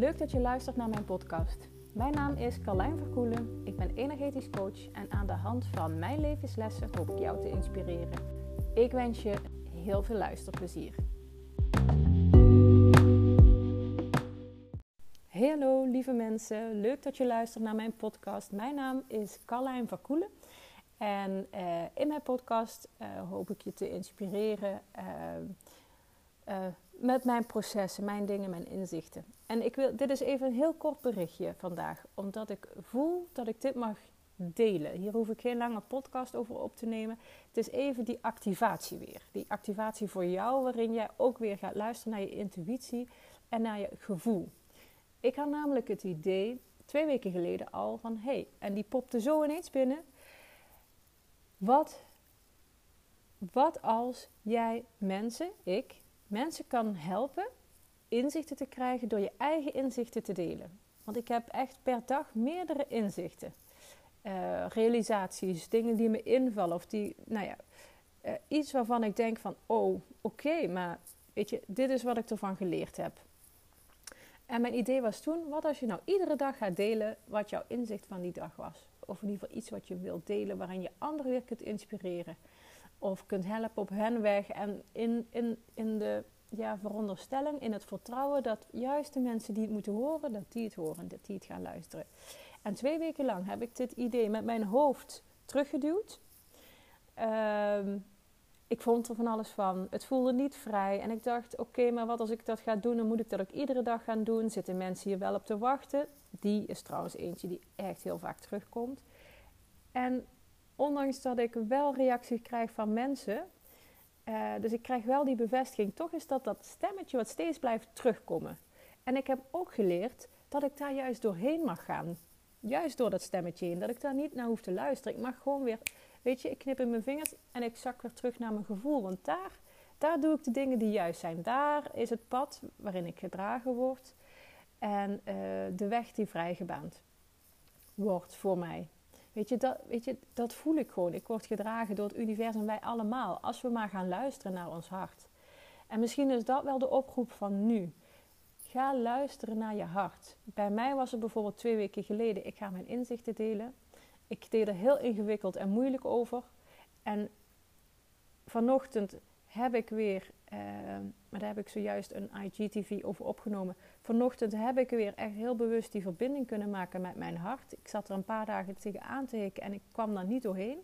Leuk dat je luistert naar mijn podcast. Mijn naam is Carlijn Verkoelen. Ik ben energetisch coach en aan de hand van mijn levenslessen hoop ik jou te inspireren. Ik wens je heel veel luisterplezier. Hallo lieve mensen, leuk dat je luistert naar mijn podcast. Mijn naam is Carlijn Verkoelen. En uh, in mijn podcast uh, hoop ik je te inspireren uh, met mijn processen, mijn dingen, mijn inzichten. En ik wil, dit is even een heel kort berichtje vandaag, omdat ik voel dat ik dit mag delen. Hier hoef ik geen lange podcast over op te nemen. Het is even die activatie weer. Die activatie voor jou, waarin jij ook weer gaat luisteren naar je intuïtie en naar je gevoel. Ik had namelijk het idee, twee weken geleden al, van hé, hey, en die popte zo ineens binnen. Wat, wat als jij mensen, ik, mensen kan helpen inzichten te krijgen door je eigen inzichten te delen. Want ik heb echt per dag meerdere inzichten. Uh, realisaties, dingen die me invallen of die, nou ja, uh, iets waarvan ik denk van, oh, oké, maar weet je, dit is wat ik ervan geleerd heb. En mijn idee was toen, wat als je nou iedere dag gaat delen wat jouw inzicht van die dag was? Of in ieder geval iets wat je wilt delen waarin je anderen weer kunt inspireren. Of kunt helpen op hun weg en in, in, in de ja, veronderstelling, in het vertrouwen dat juist de mensen die het moeten horen, dat die het horen, dat die het gaan luisteren. En twee weken lang heb ik dit idee met mijn hoofd teruggeduwd. Uh, ik vond er van alles van. Het voelde niet vrij. En ik dacht, oké, maar wat als ik dat ga doen, dan moet ik dat ook iedere dag gaan doen. Zitten mensen hier wel op te wachten? Die is trouwens eentje die echt heel vaak terugkomt. En ondanks dat ik wel reacties krijg van mensen, uh, dus ik krijg wel die bevestiging, toch is dat dat stemmetje wat steeds blijft terugkomen. En ik heb ook geleerd dat ik daar juist doorheen mag gaan. Juist door dat stemmetje heen. Dat ik daar niet naar hoef te luisteren. Ik mag gewoon weer Weet je, ik knip in mijn vingers en ik zak weer terug naar mijn gevoel. Want daar, daar doe ik de dingen die juist zijn. Daar is het pad waarin ik gedragen word. En uh, de weg die vrijgebaand wordt voor mij. Weet je, dat, weet je, dat voel ik gewoon. Ik word gedragen door het universum, wij allemaal. Als we maar gaan luisteren naar ons hart. En misschien is dat wel de oproep van nu. Ga luisteren naar je hart. Bij mij was het bijvoorbeeld twee weken geleden. Ik ga mijn inzichten delen. Ik deed er heel ingewikkeld en moeilijk over. En vanochtend heb ik weer, uh, maar daar heb ik zojuist een IGTV over opgenomen. Vanochtend heb ik weer echt heel bewust die verbinding kunnen maken met mijn hart. Ik zat er een paar dagen tegen aan te hikken en ik kwam daar niet doorheen.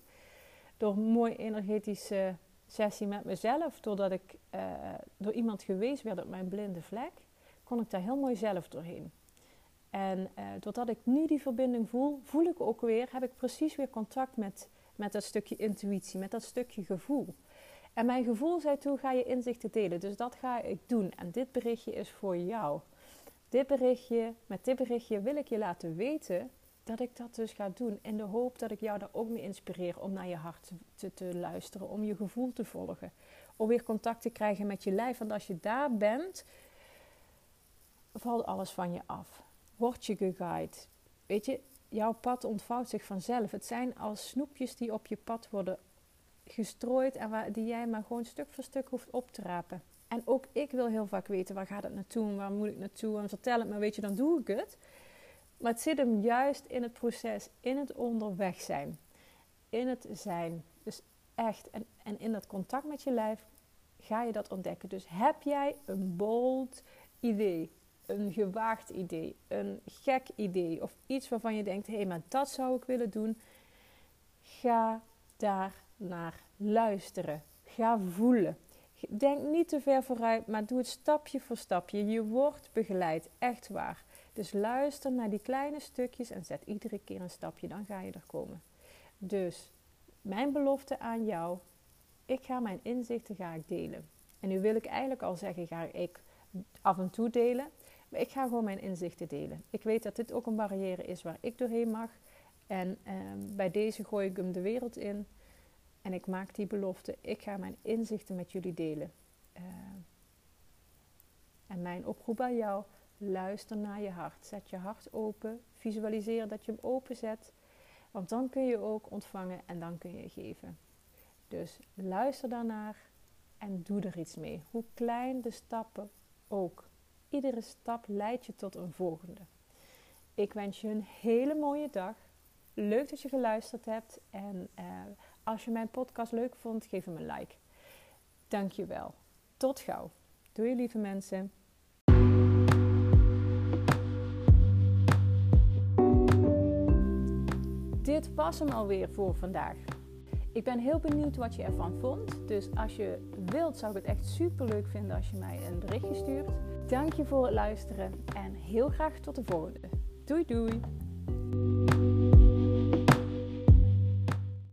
Door een mooie energetische sessie met mezelf, doordat ik uh, door iemand gewezen werd op mijn blinde vlek, kon ik daar heel mooi zelf doorheen. En uh, doordat ik nu die verbinding voel, voel ik ook weer, heb ik precies weer contact met, met dat stukje intuïtie, met dat stukje gevoel. En mijn gevoel zei toe, ga je inzichten delen. Dus dat ga ik doen. En dit berichtje is voor jou. Dit berichtje, met dit berichtje wil ik je laten weten dat ik dat dus ga doen. In de hoop dat ik jou daar ook mee inspireer om naar je hart te, te luisteren. Om je gevoel te volgen. Om weer contact te krijgen met je lijf. Want als je daar bent, valt alles van je af word je geguid. Weet je, jouw pad ontvouwt zich vanzelf. Het zijn als snoepjes die op je pad worden gestrooid en waar, die jij maar gewoon stuk voor stuk hoeft op te rapen. En ook ik wil heel vaak weten waar gaat het naartoe en waar moet ik naartoe en vertel het me, weet je, dan doe ik het. Maar het zit hem juist in het proces, in het onderweg zijn, in het zijn. Dus echt, en, en in dat contact met je lijf ga je dat ontdekken. Dus heb jij een bold idee, een gewaagd idee, een gek idee of iets waarvan je denkt: hé, hey, maar dat zou ik willen doen. Ga daar naar luisteren. Ga voelen. Denk niet te ver vooruit, maar doe het stapje voor stapje. Je wordt begeleid, echt waar. Dus luister naar die kleine stukjes en zet iedere keer een stapje, dan ga je er komen. Dus mijn belofte aan jou: ik ga mijn inzichten ga ik delen. En nu wil ik eigenlijk al zeggen, ga ik af en toe delen. Maar ik ga gewoon mijn inzichten delen. Ik weet dat dit ook een barrière is waar ik doorheen mag. En ehm, bij deze gooi ik hem de wereld in. En ik maak die belofte. Ik ga mijn inzichten met jullie delen. Uh, en mijn oproep aan jou. Luister naar je hart. Zet je hart open. Visualiseer dat je hem openzet. Want dan kun je ook ontvangen en dan kun je geven. Dus luister daarnaar en doe er iets mee. Hoe klein de stappen ook iedere stap leidt je tot een volgende. Ik wens je een hele mooie dag. Leuk dat je geluisterd hebt. En uh, als je mijn podcast leuk vond, geef hem een like. Dankjewel. Tot gauw. Doei lieve mensen. Dit was hem alweer voor vandaag. Ik ben heel benieuwd wat je ervan vond. Dus als je wilt, zou ik het echt super leuk vinden als je mij een berichtje stuurt. Dank je voor het luisteren en heel graag tot de volgende. Doei doei!